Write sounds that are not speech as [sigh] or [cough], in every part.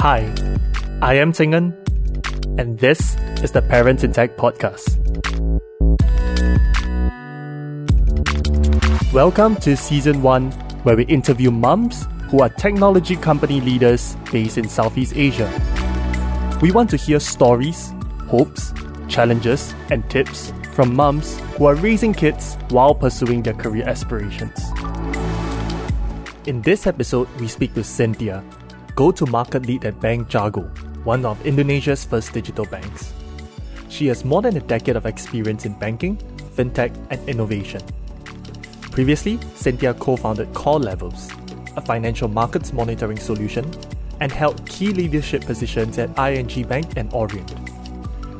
Hi, I am Tingan, and this is the Parents in Tech podcast. Welcome to season one, where we interview mums who are technology company leaders based in Southeast Asia. We want to hear stories, hopes, challenges, and tips from mums who are raising kids while pursuing their career aspirations. In this episode, we speak to Cynthia, go to market lead at Bank Jago, one of Indonesia's first digital banks. She has more than a decade of experience in banking, fintech, and innovation. Previously, Cynthia co founded Call Levels, a financial markets monitoring solution, and held key leadership positions at ING Bank and Oriente.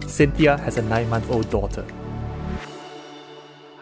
Cynthia has a nine month old daughter.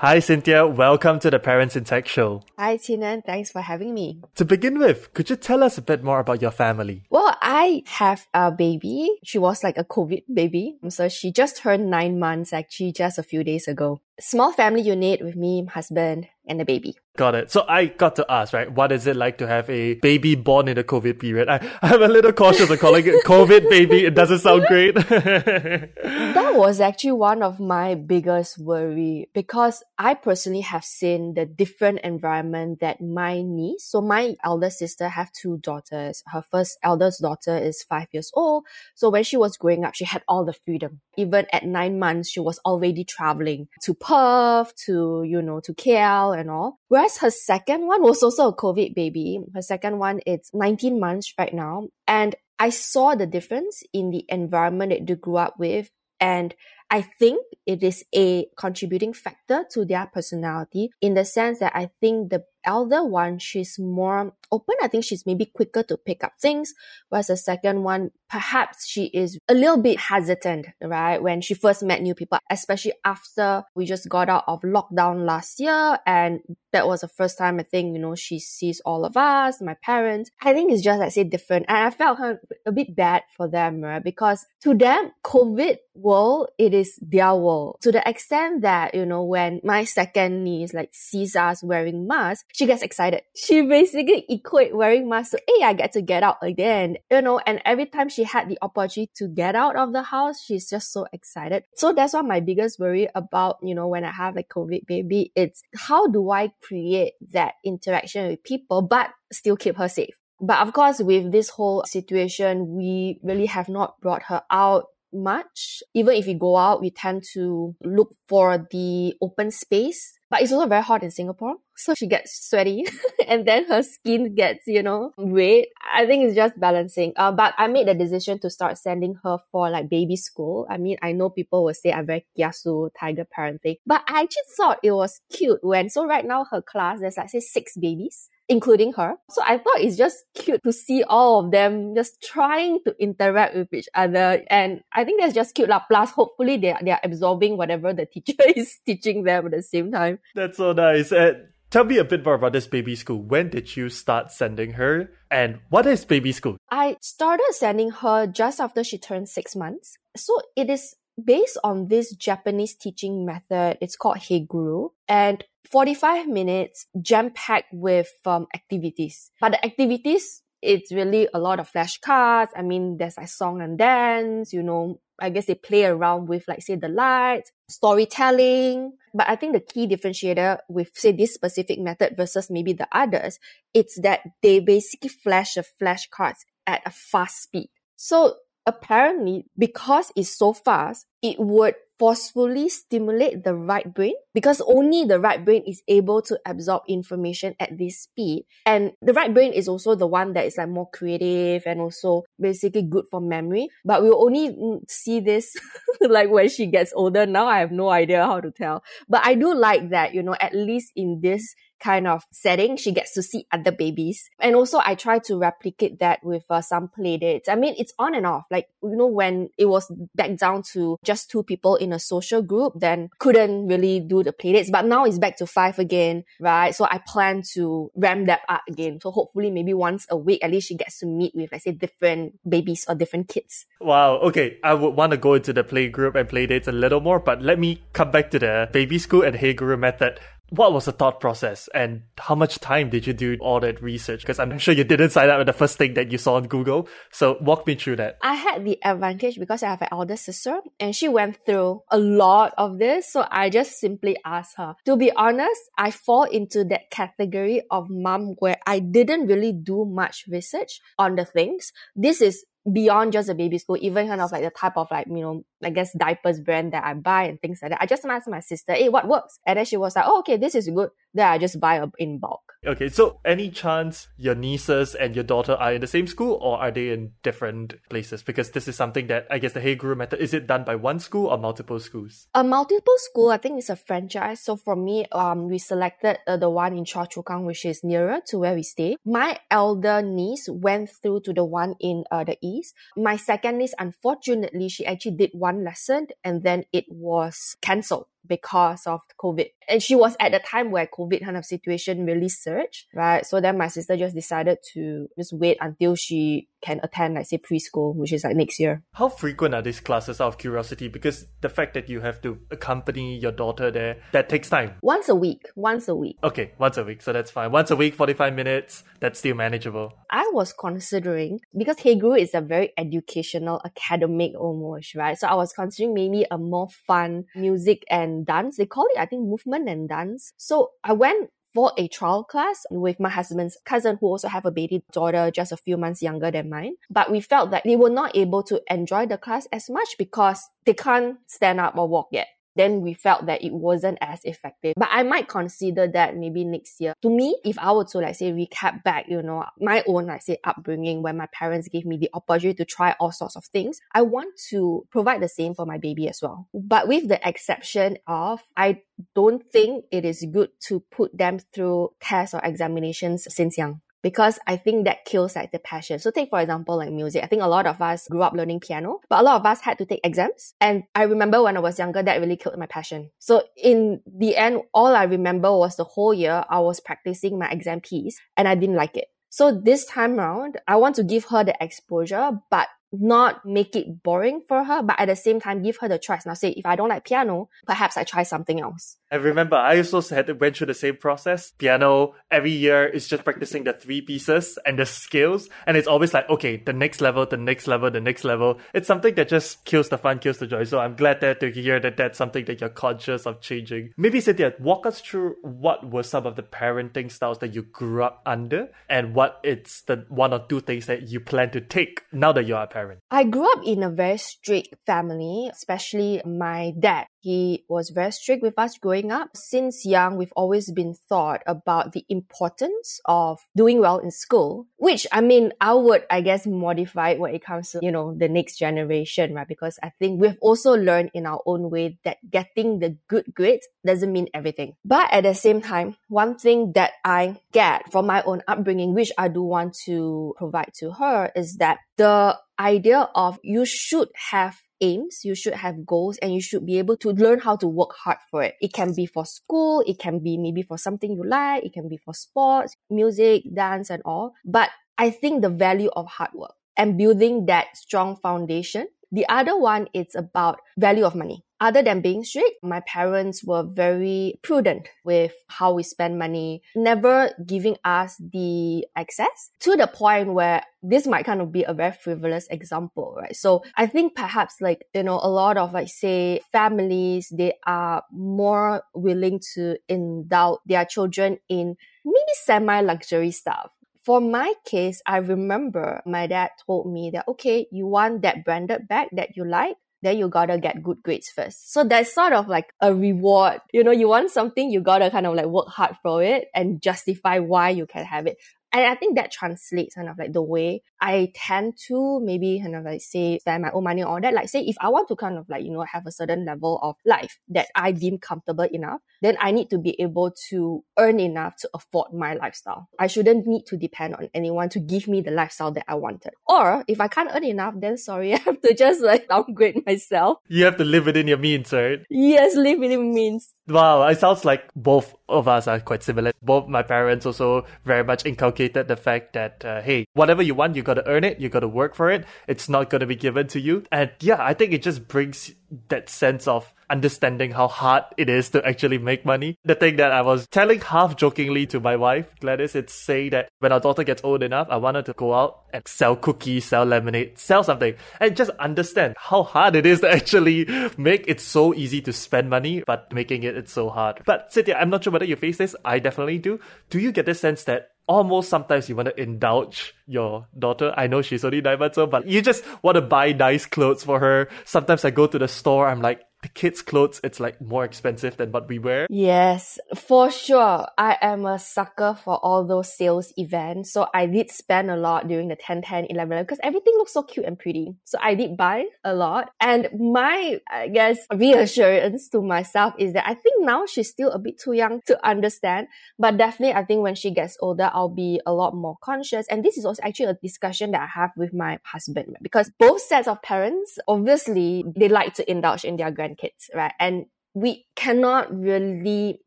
Hi, Cynthia. Welcome to the Parents in Tech Show. Hi, Tinan. Thanks for having me. To begin with, could you tell us a bit more about your family? Well, I have a baby. She was like a COVID baby. So she just turned nine months actually just a few days ago. Small family unit with me, husband, and a baby. Got it. So I got to ask, right? What is it like to have a baby born in the COVID period? I, I'm a little cautious of calling it [laughs] COVID baby. It doesn't sound great. [laughs] that was actually one of my biggest worry because I personally have seen the different environment that my niece, so my elder sister have two daughters. Her first eldest daughter is five years old. So when she was growing up, she had all the freedom. Even at nine months, she was already traveling to Perth, to, you know, to KL and all. Whereas her second one was also a COVID baby. Her second one, it's 19 months right now. And I saw the difference in the environment that they grew up with. And I think it is a contributing factor to their personality in the sense that I think the elder one, she's more open. I think she's maybe quicker to pick up things. Whereas the second one, perhaps she is a little bit hesitant, right? When she first met new people, especially after we just got out of lockdown last year. And that was the first time I think, you know, she sees all of us, my parents. I think it's just, I say, different. And I felt her a bit bad for them, right? Because to them, COVID world, it is their world. To the extent that, you know, when my second niece like sees us wearing masks, she gets excited. She basically equate wearing masks to, hey, I get to get out again, you know, and every time she had the opportunity to get out of the house, she's just so excited. So that's why my biggest worry about, you know, when I have a COVID baby, it's how do I create that interaction with people, but still keep her safe? But of course, with this whole situation, we really have not brought her out much. Even if we go out, we tend to look for the open space. But it's also very hot in Singapore. So she gets sweaty [laughs] and then her skin gets, you know, red. I think it's just balancing. Uh, but I made the decision to start sending her for like baby school. I mean, I know people will say I'm very kiasu, tiger parenting, but I actually thought it was cute when, so right now her class, there's like say six babies including her. So I thought it's just cute to see all of them just trying to interact with each other. And I think that's just cute. Lah. Plus, hopefully they are, they are absorbing whatever the teacher [laughs] is teaching them at the same time. That's so nice. And tell me a bit more about this baby school. When did you start sending her? And what is baby school? I started sending her just after she turned six months. So it is based on this Japanese teaching method. It's called Heguru. And 45 minutes jam packed with um, activities. But the activities, it's really a lot of flashcards. I mean, there's like song and dance, you know, I guess they play around with like say the lights, storytelling. But I think the key differentiator with say this specific method versus maybe the others, it's that they basically flash the flashcards at a fast speed. So apparently because it's so fast, it would forcefully stimulate the right brain because only the right brain is able to absorb information at this speed. And the right brain is also the one that is like more creative and also basically good for memory. But we'll only see this [laughs] like when she gets older. Now I have no idea how to tell. But I do like that, you know, at least in this kind of setting, she gets to see other babies. And also I try to replicate that with uh, some play dates. I mean, it's on and off. Like, you know, when it was back down to just two people in a social group, then couldn't really do the play dates. But now it's back to five again, right? So I plan to ramp that up again. So hopefully maybe once a week, at least she gets to meet with, let's say, different babies or different kids. Wow. Okay. I would want to go into the play group and play dates a little more, but let me come back to the baby school and Heguru method. What was the thought process and how much time did you do all that research? Because I'm sure you didn't sign up with the first thing that you saw on Google. So walk me through that. I had the advantage because I have an elder sister and she went through a lot of this. So I just simply asked her. To be honest, I fall into that category of mom where I didn't really do much research on the things. This is beyond just a baby school, even kind of like the type of like, you know, I guess diapers brand that I buy and things like that. I just asked my sister, hey, what works? And then she was like, oh, okay, this is good. Then I just buy a, in bulk. Okay, so any chance your nieces and your daughter are in the same school or are they in different places? Because this is something that I guess the Heguru method, is it done by one school or multiple schools? A multiple school, I think it's a franchise. So for me, um, we selected uh, the one in Choa Chu Kang, which is nearer to where we stay. My elder niece went through to the one in uh, the east. My second niece, unfortunately, she actually did one lesson and then it was cancelled because of COVID. And she was at the time where COVID kind of situation really surged, right? So then my sister just decided to just wait until she can attend, like say preschool, which is like next year. How frequent are these classes out of curiosity? Because the fact that you have to accompany your daughter there, that takes time. Once a week. Once a week. Okay, once a week. So that's fine. Once a week, 45 minutes, that's still manageable. I was considering, because Heguru is a very educational, academic almost, right? So I was considering maybe a more fun music and dance. They call it, I think, movement and dance. So I went for a trial class with my husband's cousin who also have a baby daughter just a few months younger than mine. But we felt that they were not able to enjoy the class as much because they can't stand up or walk yet then we felt that it wasn't as effective. But I might consider that maybe next year. To me, if I were to like say recap back, you know, my own like say upbringing when my parents gave me the opportunity to try all sorts of things, I want to provide the same for my baby as well. But with the exception of I don't think it is good to put them through tests or examinations since young because I think that kills like the passion. So take for example like music. I think a lot of us grew up learning piano, but a lot of us had to take exams. And I remember when I was younger, that really killed my passion. So in the end, all I remember was the whole year I was practicing my exam piece and I didn't like it. So this time around, I want to give her the exposure, but not make it boring for her, but at the same time give her the choice. Now say if I don't like piano, perhaps I try something else. I remember I also had went through the same process. Piano every year is just practicing the three pieces and the scales, and it's always like okay, the next level, the next level, the next level. It's something that just kills the fun, kills the joy. So I'm glad that to hear that that's something that you're conscious of changing. Maybe Cynthia, walk us through what were some of the parenting styles that you grew up under, and what it's the one or two things that you plan to take now that you're a parent. I grew up in a very strict family, especially my dad. He was very strict with us growing up. Since young, we've always been taught about the importance of doing well in school, which I mean, I would, I guess, modify when it comes to, you know, the next generation, right? Because I think we've also learned in our own way that getting the good grades doesn't mean everything. But at the same time, one thing that I get from my own upbringing, which I do want to provide to her is that the idea of you should have aims, you should have goals, and you should be able to learn how to work hard for it. It can be for school, it can be maybe for something you like, it can be for sports, music, dance, and all. But I think the value of hard work and building that strong foundation. The other one is about value of money other than being strict, my parents were very prudent with how we spend money, never giving us the access to the point where this might kind of be a very frivolous example, right? So I think perhaps like, you know, a lot of like say families, they are more willing to endow their children in maybe semi luxury stuff for my case, I remember my dad told me that, okay, you want that branded bag that you like? Then you gotta get good grades first. So that's sort of like a reward. You know, you want something, you gotta kind of like work hard for it and justify why you can have it. And I think that translates kind of like the way I tend to maybe kind of like say spend my own money on that. Like say if I want to kind of like, you know, have a certain level of life that I deem comfortable enough, then I need to be able to earn enough to afford my lifestyle. I shouldn't need to depend on anyone to give me the lifestyle that I wanted. Or if I can't earn enough, then sorry, [laughs] I have to just like downgrade myself. You have to live within your means, right? Yes, live within means. Wow, it sounds like both of us are quite similar. Both my parents also very much inculcated inculcated the fact that, uh, hey, whatever you want, you got to earn it, you got to work for it. It's not going to be given to you. And yeah, I think it just brings that sense of understanding how hard it is to actually make money. The thing that I was telling half jokingly to my wife, Gladys, it's saying that when our daughter gets old enough, I want her to go out and sell cookies, sell lemonade, sell something, and just understand how hard it is to actually make it so easy to spend money, but making it it's so hard. But Cynthia, I'm not sure whether you face this. I definitely do. Do you get the sense that almost sometimes you want to indulge your daughter. I know she's only nine months old, but you just want to buy nice clothes for her. Sometimes I go to the store, I'm like, the kids' clothes, it's like more expensive than what we wear. Yes, for sure. I am a sucker for all those sales events. So I did spend a lot during the 10, 10, 11, because everything looks so cute and pretty. So I did buy a lot. And my, I guess, reassurance to myself is that I think now she's still a bit too young to understand. But definitely, I think when she gets older, I'll be a lot more conscious. And this is also actually a discussion that I have with my husband, because both sets of parents, obviously, they like to indulge in their grand grandkids, right? And we cannot really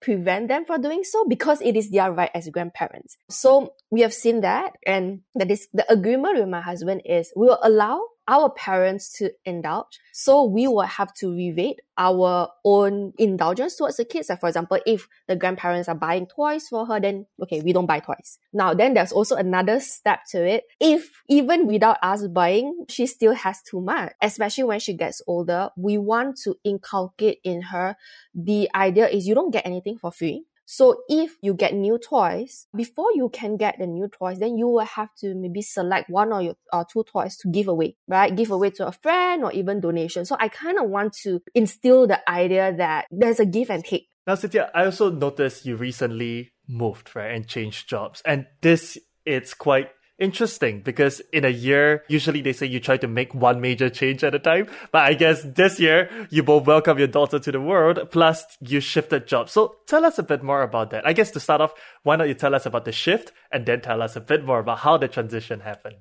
prevent them from doing so because it is their right as grandparents. So we have seen that and that is the agreement with my husband is we will allow our parents to indulge. So we will have to rebate our own indulgence towards the kids. Like for example, if the grandparents are buying toys for her, then okay, we don't buy toys. Now then there's also another step to it. If even without us buying, she still has too much, especially when she gets older, we want to inculcate in her the idea is you don't get anything for free. So if you get new toys, before you can get the new toys, then you will have to maybe select one or, your, or two toys to give away, right? Give away to a friend or even donation. So I kind of want to instill the idea that there's a give and take. Now, Cynthia, I also noticed you recently moved, right, and changed jobs. And this, it's quite interesting because in a year, usually they say you try to make one major change at a time. But I guess this year, you both welcome your daughter to the world, plus you shifted jobs. So tell us a bit more about that. I guess to start off, why don't you tell us about the shift and then tell us a bit more about how the transition happened?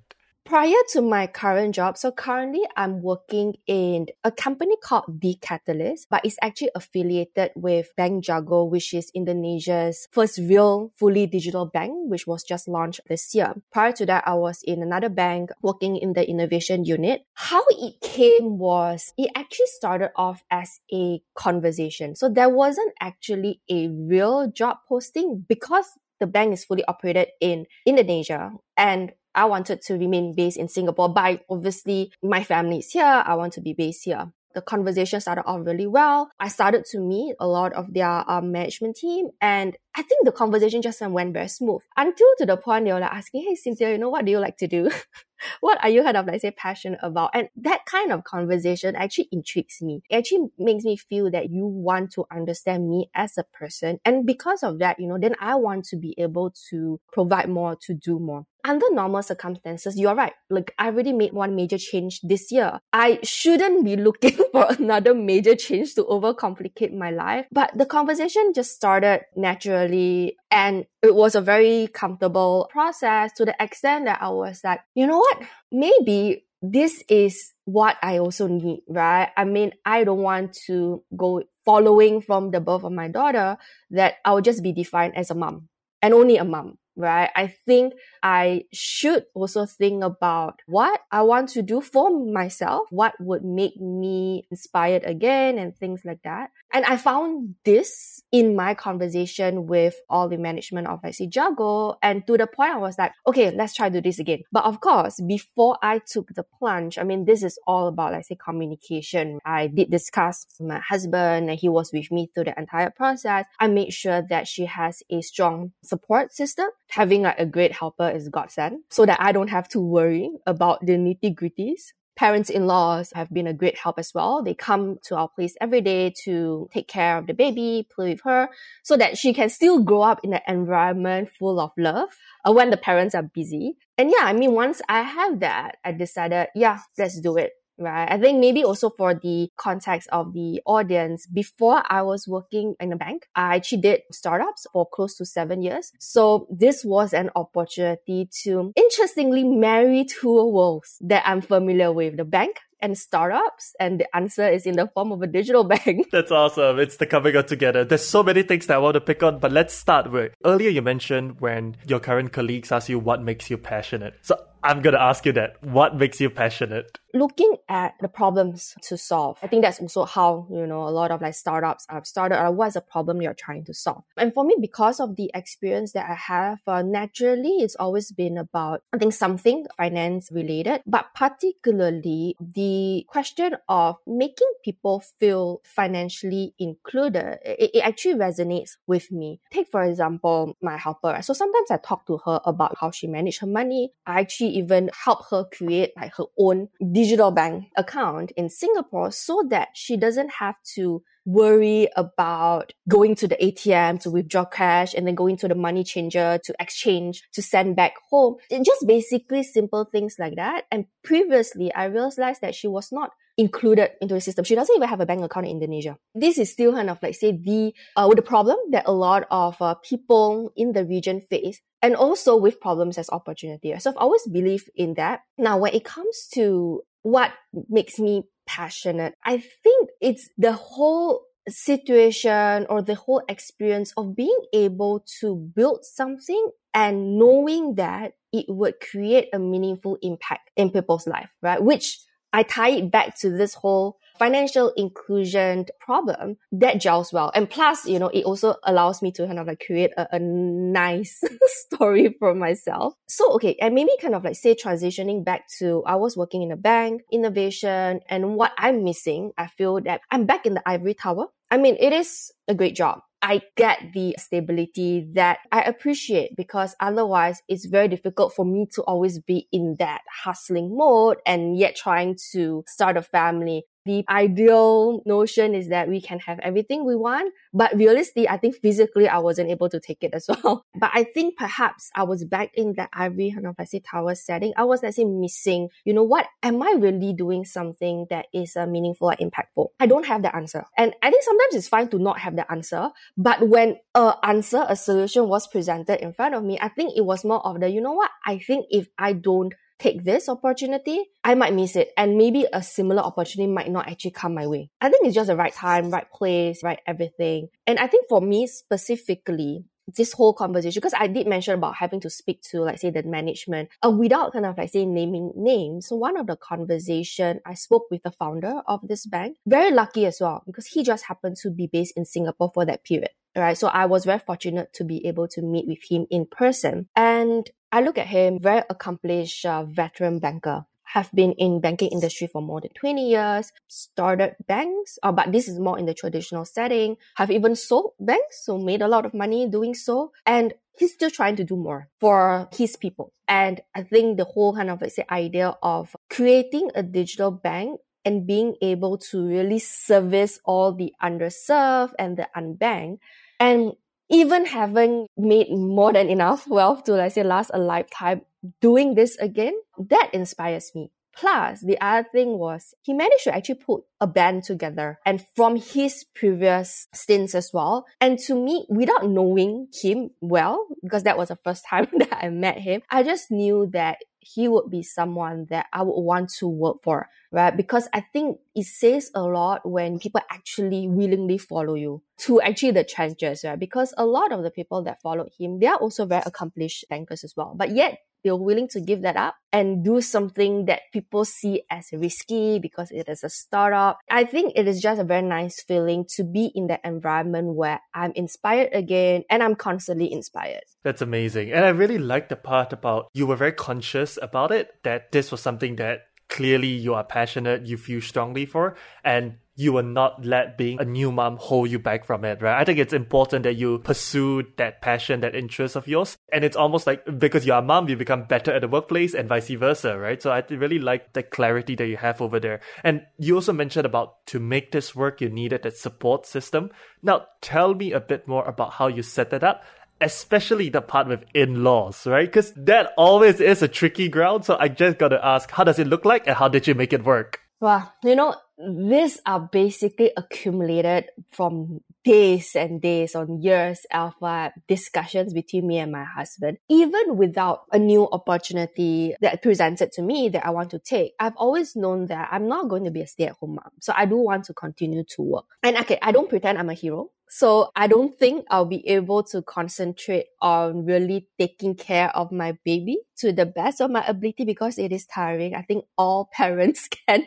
Prior to my current job, so currently I'm working in a company called The Catalyst, but it's actually affiliated with Bank Jago, which is Indonesia's first real fully digital bank, which was just launched this year. Prior to that, I was in another bank working in the innovation unit. How it came was it actually started off as a conversation. So there wasn't actually a real job posting because the bank is fully operated in Indonesia and I wanted to remain based in Singapore, but obviously my family is here. I want to be based here. The conversation started off really well. I started to meet a lot of their um, management team and I think the conversation just went very smooth until to the point they were like asking, Hey, Cynthia, you know, what do you like to do? [laughs] what are you kind of like say passionate about? And that kind of conversation actually intrigues me. It actually makes me feel that you want to understand me as a person. And because of that, you know, then I want to be able to provide more, to do more under normal circumstances, you're right. Like I already made one major change this year. I shouldn't be looking [laughs] for another major change to overcomplicate my life. But the conversation just started naturally and it was a very comfortable process to the extent that I was like, you know what? Maybe this is what I also need, right? I mean, I don't want to go following from the birth of my daughter that I will just be defined as a mom and only a mom right? I think I should also think about what I want to do for myself, what would make me inspired again and things like that. And I found this in my conversation with all the management of Jago. And to the point I was like, okay, let's try to do this again. But of course, before I took the plunge, I mean, this is all about, let's say, communication. I did discuss with my husband and he was with me through the entire process. I made sure that she has a strong support system having like a great helper is godsend so that I don't have to worry about the nitty gritties. Parents-in-laws have been a great help as well. They come to our place every day to take care of the baby, play with her, so that she can still grow up in an environment full of love uh, when the parents are busy. And yeah, I mean, once I have that, I decided, yeah, let's do it right? I think maybe also for the context of the audience, before I was working in a bank, I actually did startups for close to seven years. So this was an opportunity to interestingly marry two worlds that I'm familiar with, the bank and startups? And the answer is in the form of a digital [laughs] bank. That's awesome. It's the coming out together. There's so many things that I want to pick on, but let's start with earlier you mentioned when your current colleagues ask you what makes you passionate. So I'm going to ask you that. What makes you passionate? Looking at the problems to solve. I think that's also how, you know, a lot of like startups have started or what's the problem you're trying to solve. And for me, because of the experience that I have, uh, naturally, it's always been about, I think, something finance related, but particularly the question of making people feel financially included. It, it actually resonates with me. Take, for example, my helper. So sometimes I talk to her about how she managed her money. I actually even help her create like her own digital bank account in Singapore so that she doesn't have to worry about going to the ATM to withdraw cash and then going to the money changer to exchange to send back home. It just basically simple things like that. And previously, I realized that she was not included into the system. She doesn't even have a bank account in Indonesia. This is still kind of like say the uh, with the problem that a lot of uh, people in the region face, and also with problems as opportunity. So I've always believed in that. Now, when it comes to what makes me passionate, I think it's the whole situation or the whole experience of being able to build something and knowing that it would create a meaningful impact in people's life, right? Which I tie it back to this whole financial inclusion problem that gels well. And plus, you know, it also allows me to kind of like create a, a nice [laughs] story for myself. So, okay. And maybe kind of like say transitioning back to I was working in a bank, innovation, and what I'm missing, I feel that I'm back in the ivory tower. I mean, it is a great job. I get the stability that I appreciate because otherwise it's very difficult for me to always be in that hustling mode and yet trying to start a family the ideal notion is that we can have everything we want. But realistically, I think physically I wasn't able to take it as [laughs] well. But I think perhaps I was back in that ivory let's tower setting. I was let's say missing, you know what? Am I really doing something that is uh, meaningful or impactful? I don't have the answer. And I think sometimes it's fine to not have the answer. But when a answer, a solution was presented in front of me, I think it was more of the, you know what? I think if I don't take this opportunity, I might miss it. And maybe a similar opportunity might not actually come my way. I think it's just the right time, right place, right everything. And I think for me specifically, this whole conversation, because I did mention about having to speak to, like, say, the management, uh, without kind of like say naming names. So one of the conversation, I spoke with the founder of this bank. Very lucky as well, because he just happened to be based in Singapore for that period. Right. So I was very fortunate to be able to meet with him in person. And I look at him, very accomplished uh, veteran banker have been in banking industry for more than 20 years, started banks, uh, but this is more in the traditional setting, have even sold banks, so made a lot of money doing so. And he's still trying to do more for his people. And I think the whole kind of, let's say, idea of creating a digital bank and being able to really service all the underserved and the unbanked and even having made more than enough wealth to, let's say, last a lifetime, doing this again, that inspires me. Plus, the other thing was he managed to actually put a band together and from his previous stints as well. And to me, without knowing him well, because that was the first [laughs] time [laughs] that I met him, I just knew that he would be someone that I would want to work for, right? Because I think it says a lot when people actually willingly follow you to actually the trenches, right? Because a lot of the people that followed him, they are also very accomplished bankers as well. But yet they're willing to give that up and do something that people see as risky because it is a startup. I think it is just a very nice feeling to be in that environment where I'm inspired again and I'm constantly inspired. That's amazing. And I really like the part about you were very conscious about it, that this was something that clearly you are passionate, you feel strongly for, and you will not let being a new mom hold you back from it, right? I think it's important that you pursue that passion, that interest of yours. And it's almost like because you're a mom, you become better at the workplace and vice versa, right? So I really like the clarity that you have over there. And you also mentioned about to make this work, you needed that support system. Now, tell me a bit more about how you set that up especially the part with in-laws, right? Because that always is a tricky ground. So I just got to ask, how does it look like and how did you make it work? Well, you know, these are basically accumulated from days and days on years of uh, discussions between me and my husband. Even without a new opportunity that presented to me that I want to take, I've always known that I'm not going to be a stay at home mom. So I do want to continue to work. And okay, I don't pretend I'm a hero. So I don't think I'll be able to concentrate on really taking care of my baby to the best of my ability because it is tiring. I think all [laughs] parents can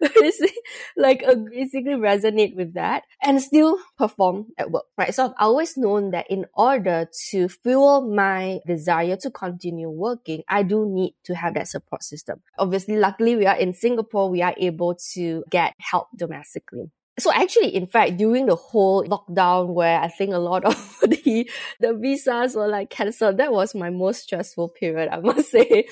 [laughs] like uh, basically resonate with that and still perform at work, right? So I've always known that in order to fuel my desire to continue working, I do need to have that support system. Obviously, luckily we are in Singapore, we are able to get help domestically. So actually, in fact, during the whole lockdown where I think a lot of [laughs] the, the visas were like cancelled, that was my most stressful period, I must [laughs] say.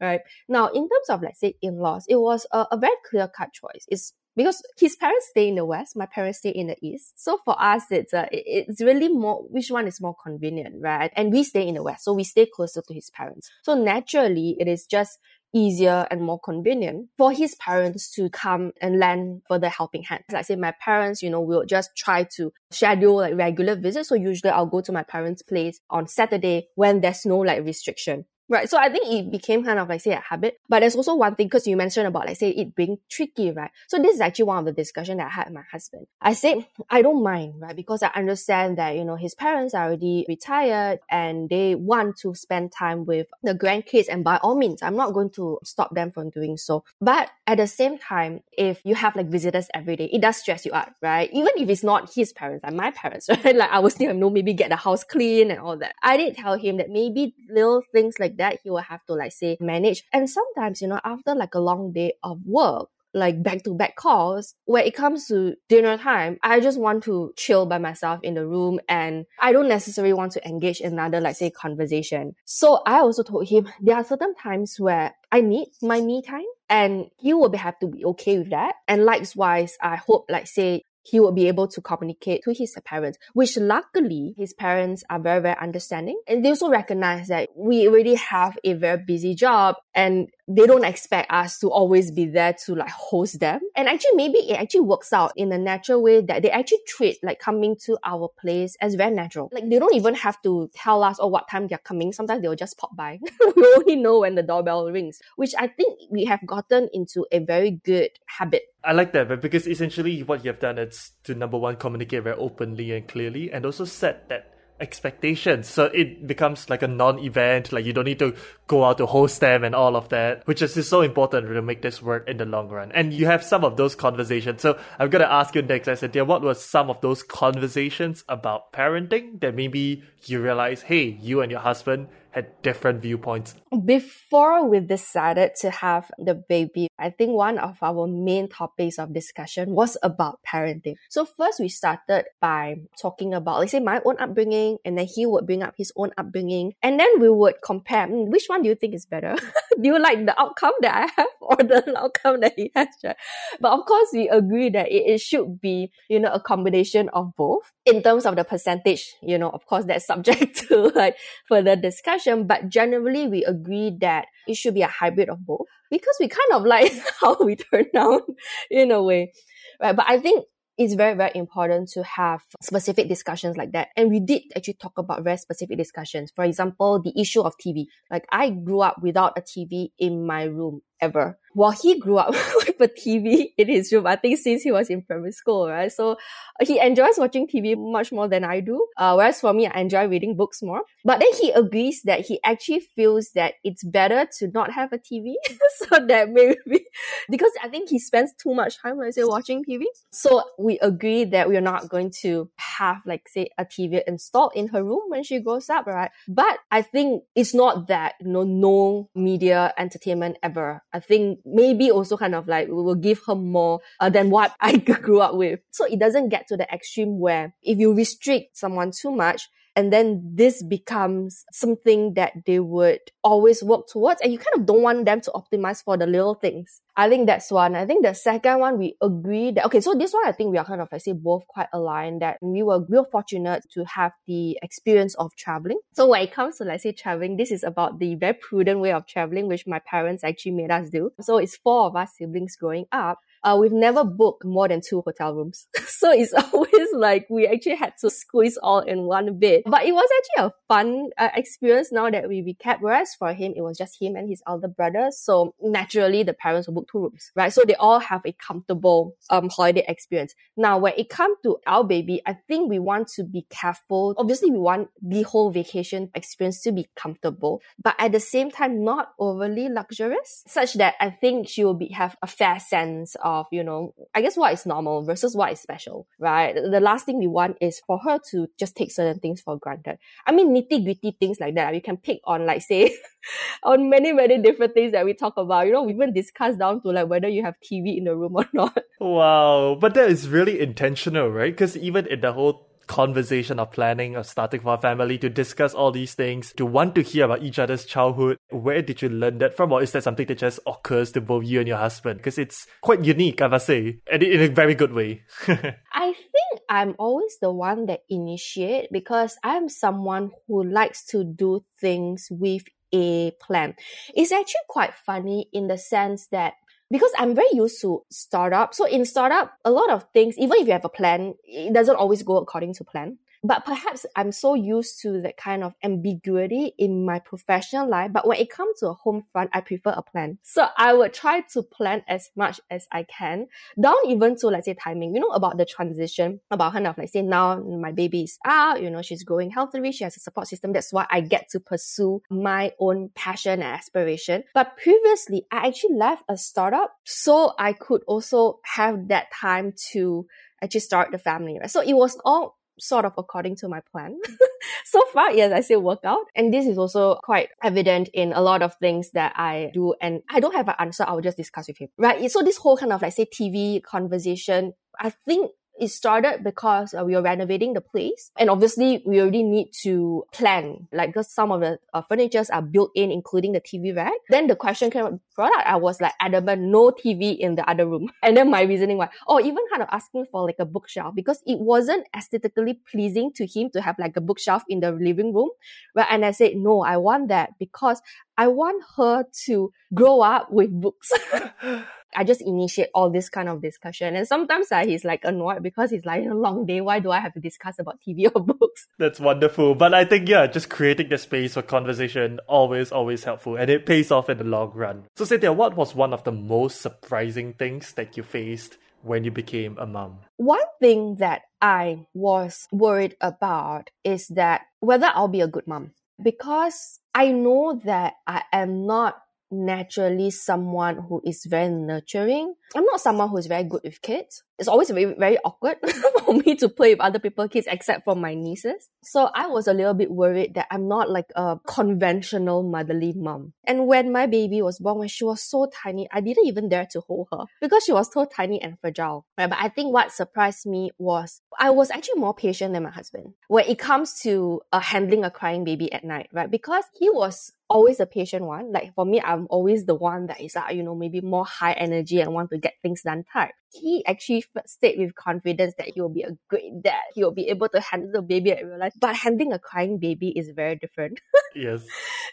Right. Now, in terms of, let's say, in-laws, it was a, a very clear-cut choice. It's because his parents stay in the west, my parents stay in the east. So for us, it's uh, it's really more which one is more convenient, right? And we stay in the west, so we stay closer to his parents. So naturally, it is just easier and more convenient for his parents to come and lend for the helping hand. Like say my parents, you know, will just try to schedule like regular visits. So usually I'll go to my parents' place on Saturday when there's no like restriction. Right. So I think it became kind of like say a habit. But there's also one thing because you mentioned about like say it being tricky, right? So this is actually one of the discussion that I had with my husband. I said I don't mind, right? Because I understand that, you know, his parents are already retired and they want to spend time with the grandkids and by all means, I'm not going to stop them from doing so. But at the same time, if you have like visitors every day, it does stress you out, right? Even if it's not his parents, like my parents, [laughs] right? Like I was still, you know, maybe get the house clean and all that. I did tell him that maybe little things like that he will have to like say manage. And sometimes, you know, after like a long day of work, like back to back calls, when it comes to dinner time, I just want to chill by myself in the room and I don't necessarily want to engage in another, like say, conversation. So I also told him there are certain times where I need my me time and he will have to be okay with that. And likewise, I hope, like say, he will be able to communicate to his parents, which luckily his parents are very, very understanding. And they also recognize that we already have a very busy job and they don't expect us to always be there to like host them. And actually, maybe it actually works out in a natural way that they actually treat like coming to our place as very natural. Like they don't even have to tell us or oh, what time they're coming. Sometimes they'll just pop by. [laughs] we only know when the doorbell rings, which I think we have gotten into a very good habit. I like that, but because essentially what you have done is to number one communicate very openly and clearly, and also set that expectations. So it becomes like a non-event. Like you don't need to go out to host them and all of that, which is just so important to make this work in the long run. And you have some of those conversations. So I'm gonna ask you next. I what was some of those conversations about parenting that maybe you realize, hey, you and your husband had different viewpoints? Before we decided to have the baby, I think one of our main topics of discussion was about parenting. So first we started by talking about, let's say my own upbringing, and then he would bring up his own upbringing. And then we would compare, hmm, which one do you think is better? [laughs] do you like the outcome that I have or the [laughs] outcome that he has? Right? But of course, we agree that it, it should be, you know, a combination of both in terms of the percentage, you know, of course, that's subject [laughs] to like further discussion. But generally, we agree that it should be a hybrid of both because we kind of like how we turn out in a way, right? But I think it's very, very important to have specific discussions like that. And we did actually talk about very specific discussions. For example, the issue of TV. Like I grew up without a TV in my room ever. While he grew up [laughs] with a TV in his room, I think since he was in primary school, right? So he enjoys watching TV much more than I do. Uh, whereas for me, I enjoy reading books more. But then he agrees that he actually feels that it's better to not have a TV [laughs] so that maybe [laughs] because I think he spends too much time, let's say, watching TV. So we agree that we are not going to have like say a TV installed in her room when she grows up, right? But I think it's not that you know no media entertainment ever I think maybe also kind of like we will give her more uh, than what [laughs] I grew up with. So it doesn't get to the extreme where if you restrict someone too much, and then this becomes something that they would always work towards. And you kind of don't want them to optimize for the little things. I think that's one. I think the second one, we agree that, okay, so this one, I think we are kind of, I say, both quite aligned that we were real fortunate to have the experience of traveling. So when it comes to, let's say, traveling, this is about the very prudent way of traveling, which my parents actually made us do. So it's four of us siblings growing up uh, we've never booked more than two hotel rooms. [laughs] so it's [laughs] always like we actually had to squeeze all in one bed. But it was actually a fun uh, experience now that we recap. Whereas for him, it was just him and his elder brother. So naturally, the parents will book two rooms, right? So they all have a comfortable um, holiday experience. Now, when it comes to our baby, I think we want to be careful. Obviously, we want the whole vacation experience to be comfortable, but at the same time, not overly luxurious, such that I think she will be have a fair sense of, you know, I guess what is normal versus what is special, right? The last thing we want is for her to just take certain things for granted. I mean, nitty gritty things like that. We can pick on, like, say, [laughs] on many, many different things that we talk about. You know, we even discuss down to like whether you have TV in the room or [laughs] not. Wow. But that is really intentional, right? Because even in the whole conversation of planning or starting for a family to discuss all these things, to want to hear about each other's childhood. Where did you learn that from? Or is that something that just occurs to both you and your husband? Because it's quite unique, I must say, and in a very good way. [laughs] I think I'm always the one that initiate because I'm someone who likes to do things with a plan. It's actually quite funny in the sense that because I'm very used to startup. So in startup, a lot of things, even if you have a plan, it doesn't always go according to plan but perhaps I'm so used to that kind of ambiguity in my professional life. But when it comes to a home front, I prefer a plan. So I would try to plan as much as I can, down even to let's say timing, you know, about the transition, about kind of like say now my baby is out, you know, she's growing healthily, she has a support system. That's why I get to pursue my own passion and aspiration. But previously, I actually left a startup so I could also have that time to actually start the family, right? So it was all sort of according to my plan. [laughs] so far, yes, I still work out. And this is also quite evident in a lot of things that I do. And I don't have an answer. I will just discuss with him. Right. So this whole kind of like say TV conversation, I think it started because uh, we were renovating the place. And obviously, we already need to plan, like, because some of the uh, furnitures are built in, including the TV rack. Then the question came brought up. I was like adamant, no TV in the other room. [laughs] And then my reasoning was, or even kind of asking for like a bookshelf because it wasn't aesthetically pleasing to him to have like a bookshelf in the living room. Right. And I said, no, I want that because I want her to grow up with books. [laughs] I just initiate all this kind of discussion. And sometimes uh, he's like annoyed because he's like, a long day. Why do I have to discuss about TV or [laughs] books? That's wonderful. But I think, yeah, just creating the space for conversation always, always helpful. And it pays off in the long run. So, Cynthia, what was one of the most surprising things that you faced when you became a mom? One thing that I was worried about is that whether I'll be a good mom. Because I know that I am not naturally someone who is very nurturing. I'm not someone who is very good with kids. It's always very, very awkward [laughs] for me to play with other people's kids except for my nieces. So I was a little bit worried that I'm not like a conventional motherly mom. And when my baby was born, when she was so tiny, I didn't even dare to hold her because she was so tiny and fragile. Right? But I think what surprised me was I was actually more patient than my husband when it comes to uh, handling a crying baby at night, right? Because he was always a patient one. Like for me, I'm always the one that is, uh, you know, maybe more high energy and want to get things done type. He actually stayed with confidence that he will be a great dad. He will be able to handle the baby at real life. But handling a crying baby is very different. [laughs] yes.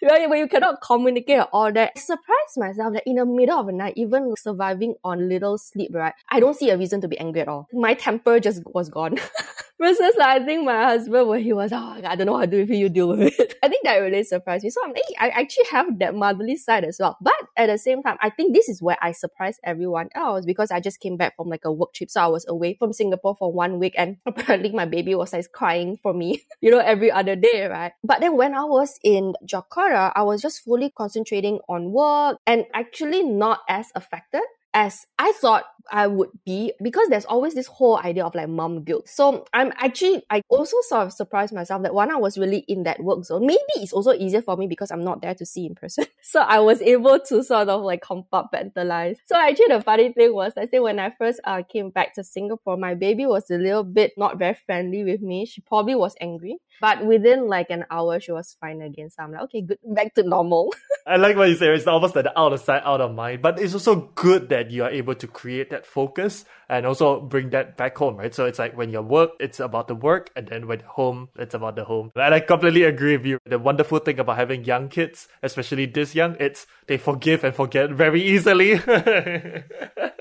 Right, when you cannot communicate all that. I surprised myself that in the middle of the night, even surviving on little sleep, right? I don't see a reason to be angry at all. My temper just was gone. [laughs] Versus like, I think my husband, when he was, oh, I don't know how to do it, you deal with it. [laughs] I think that really surprised me. So I'm, hey, I actually have that motherly side as well. But at the same time, I think this is where I surprised everyone else because I just came back from like a work trip. So I was away from Singapore for one week and [laughs] apparently my baby was like crying for me, [laughs] you know, every other day, right? But then when I was in Jakarta, I was just fully concentrating on work and actually not as affected as I thought I would be because there's always this whole idea of like mom guilt. So I'm actually, I also sort of surprised myself that when I was really in that work zone, maybe it's also easier for me because I'm not there to see in person. [laughs] So I was able to sort of like compartmentalize. So actually the funny thing was, I say when I first uh, came back to Singapore, my baby was a little bit not very friendly with me. She probably was angry. But within like an hour, she was fine again. So I'm like, okay, good, back to normal. [laughs] I like what you say. It's almost like out of sight, out of mind. But it's also good that you are able to create that focus and also bring that back home, right? So it's like when you're work, it's about the work, and then when home, it's about the home. And I completely agree with you. The wonderful thing about having young kids, especially this young, it's they forgive and forget very easily. [laughs]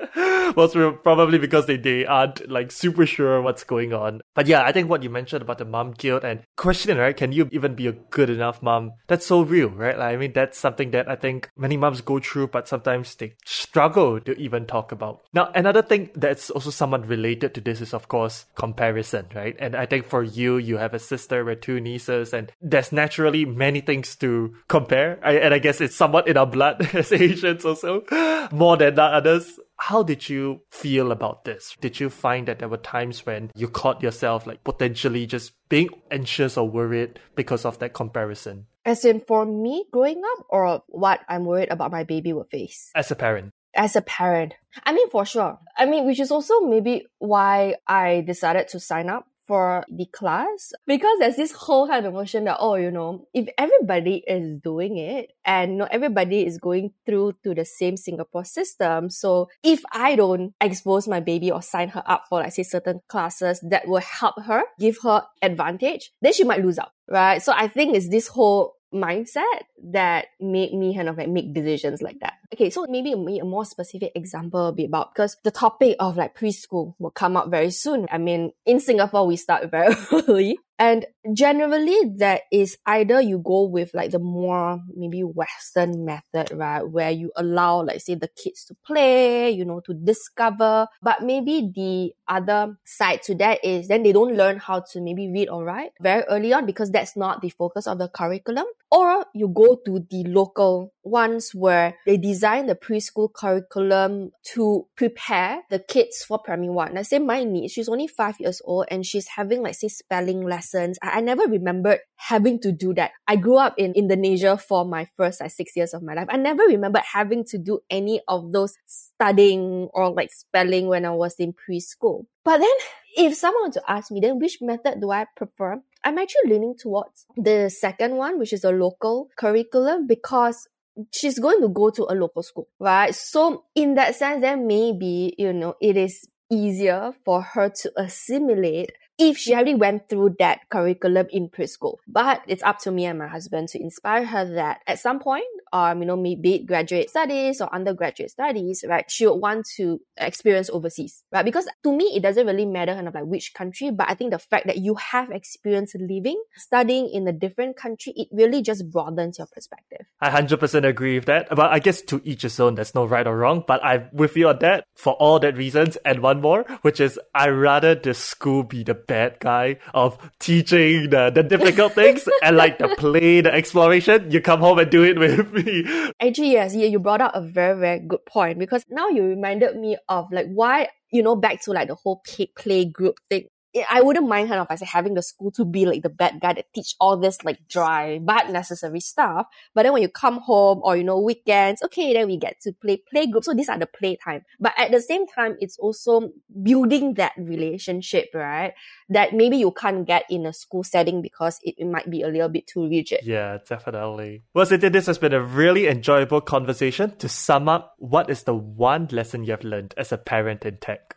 [laughs] Most probably because they, they aren't like super sure what's going on. But yeah, I think what you mentioned about the mom guilt and question, right? Can you even be a good enough mom? That's so real, right? Like, I mean, that's something that I think many moms go through, but sometimes they struggle to even talk about. Now, another thing that's also somewhat related to this is, of course, comparison, right? And I think for you, you have a sister with two nieces, and there's naturally many things to compare. I, and I guess it's somewhat in our blood [laughs] as Asians also, more than others. How did you feel about this? Did you find that there were times when you caught yourself like potentially just being anxious or worried because of that comparison? As in for me growing up or what I'm worried about my baby will face? As a parent as a parent. I mean, for sure. I mean, which is also maybe why I decided to sign up for the class because there's this whole kind of notion that oh you know if everybody is doing it and not everybody is going through to the same Singapore system so if I don't expose my baby or sign her up for like say certain classes that will help her give her advantage then she might lose out right? So I think it's this whole mindset that made me kind of like make decisions like that. Okay, so maybe a, more specific example be about because the topic of like preschool will come up very soon. I mean, in Singapore, we start very [laughs] early. And generally that is either you go with like the more maybe Western method, right? Where you allow, like say the kids to play, you know, to discover. But maybe the other side to that is then they don't learn how to maybe read or write very early on because that's not the focus of the curriculum. Or you go to the local ones where they design the preschool curriculum to prepare the kids for primary one. Let's say my niece, she's only five years old and she's having like say spelling lessons. I, I never remembered having to do that. I grew up in Indonesia for my first like six years of my life. I never remembered having to do any of those studying or like spelling when I was in preschool. But then if someone to ask me, then which method do I prefer? I'm actually leaning towards the second one, which is a local curriculum because she's going to go to a local school, right? So in that sense, then maybe, you know, it is easier for her to assimilate if she already went through that curriculum in preschool. But it's up to me and my husband to inspire her that at some point, um, you know, maybe it graduate studies or undergraduate studies, right? She would want to experience overseas, right? Because to me, it doesn't really matter kind of like which country, but I think the fact that you have experience living, studying in a different country, it really just broadens your perspective. I 100% agree with that. But I guess to each his own, there's no right or wrong, but I'm with you on that for all that reasons and one more, which is I rather the school be the bad guy of teaching the, the difficult things [laughs] and like the play, the exploration, you come home and do it with me. Actually, yes, yeah, you brought up a very, very good point because now you reminded me of like why you know, back to like the whole play group thing. I wouldn't mind kind of I say having the school to be like the bad guy that teach all this like dry but necessary stuff. But then when you come home or you know weekends, okay, then we get to play play group. So these are the playtime. But at the same time, it's also building that relationship, right? That maybe you can't get in a school setting because it, it might be a little bit too rigid. Yeah, definitely. Well, so this has been a really enjoyable conversation. To sum up, what is the one lesson you have learned as a parent in tech?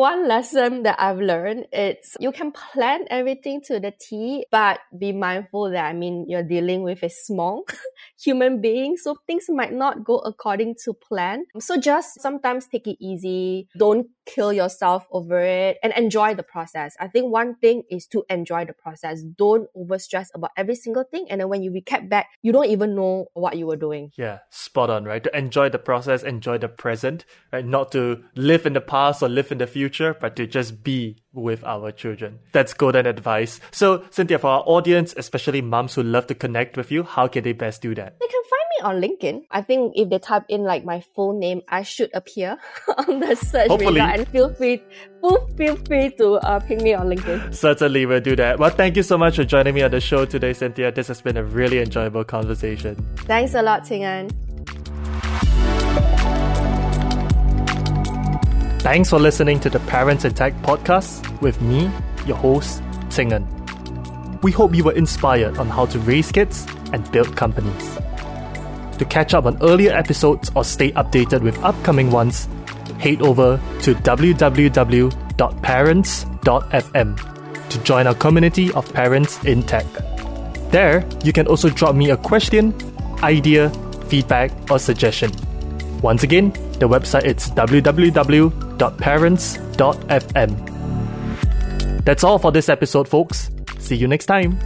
One lesson that I've learned is you can plan everything to the T, but be mindful that I mean you're dealing with a small [laughs] human being, so things might not go according to plan. So just sometimes take it easy. Don't kill yourself over it and enjoy the process. I think one thing is to enjoy the process. Don't over stress about every single thing. And then when you recap back, you don't even know what you were doing. Yeah, spot on, right? To enjoy the process, enjoy the present, right? Not to live in the past or live in the future, but to just be with our children. That's golden advice. So, Cynthia, for our audience, especially moms who love to connect with you, how can they best do that? They can me on LinkedIn. I think if they type in like my full name, I should appear [laughs] on the search Hopefully. result. And feel free, feel free to uh, ping me on LinkedIn. Certainly, we'll do that. Well, thank you so much for joining me on the show today, Cynthia. This has been a really enjoyable conversation. Thanks a lot, Ting An. Thanks for listening to the Parents in Tech podcast with me, your host, Ting An. We hope you were inspired on how to raise kids and build companies. To catch up on earlier episodes or stay updated with upcoming ones, head over to www.parents.fm to join our community of parents in tech. There, you can also drop me a question, idea, feedback, or suggestion. Once again, the website is www.parents.fm. That's all for this episode, folks. See you next time.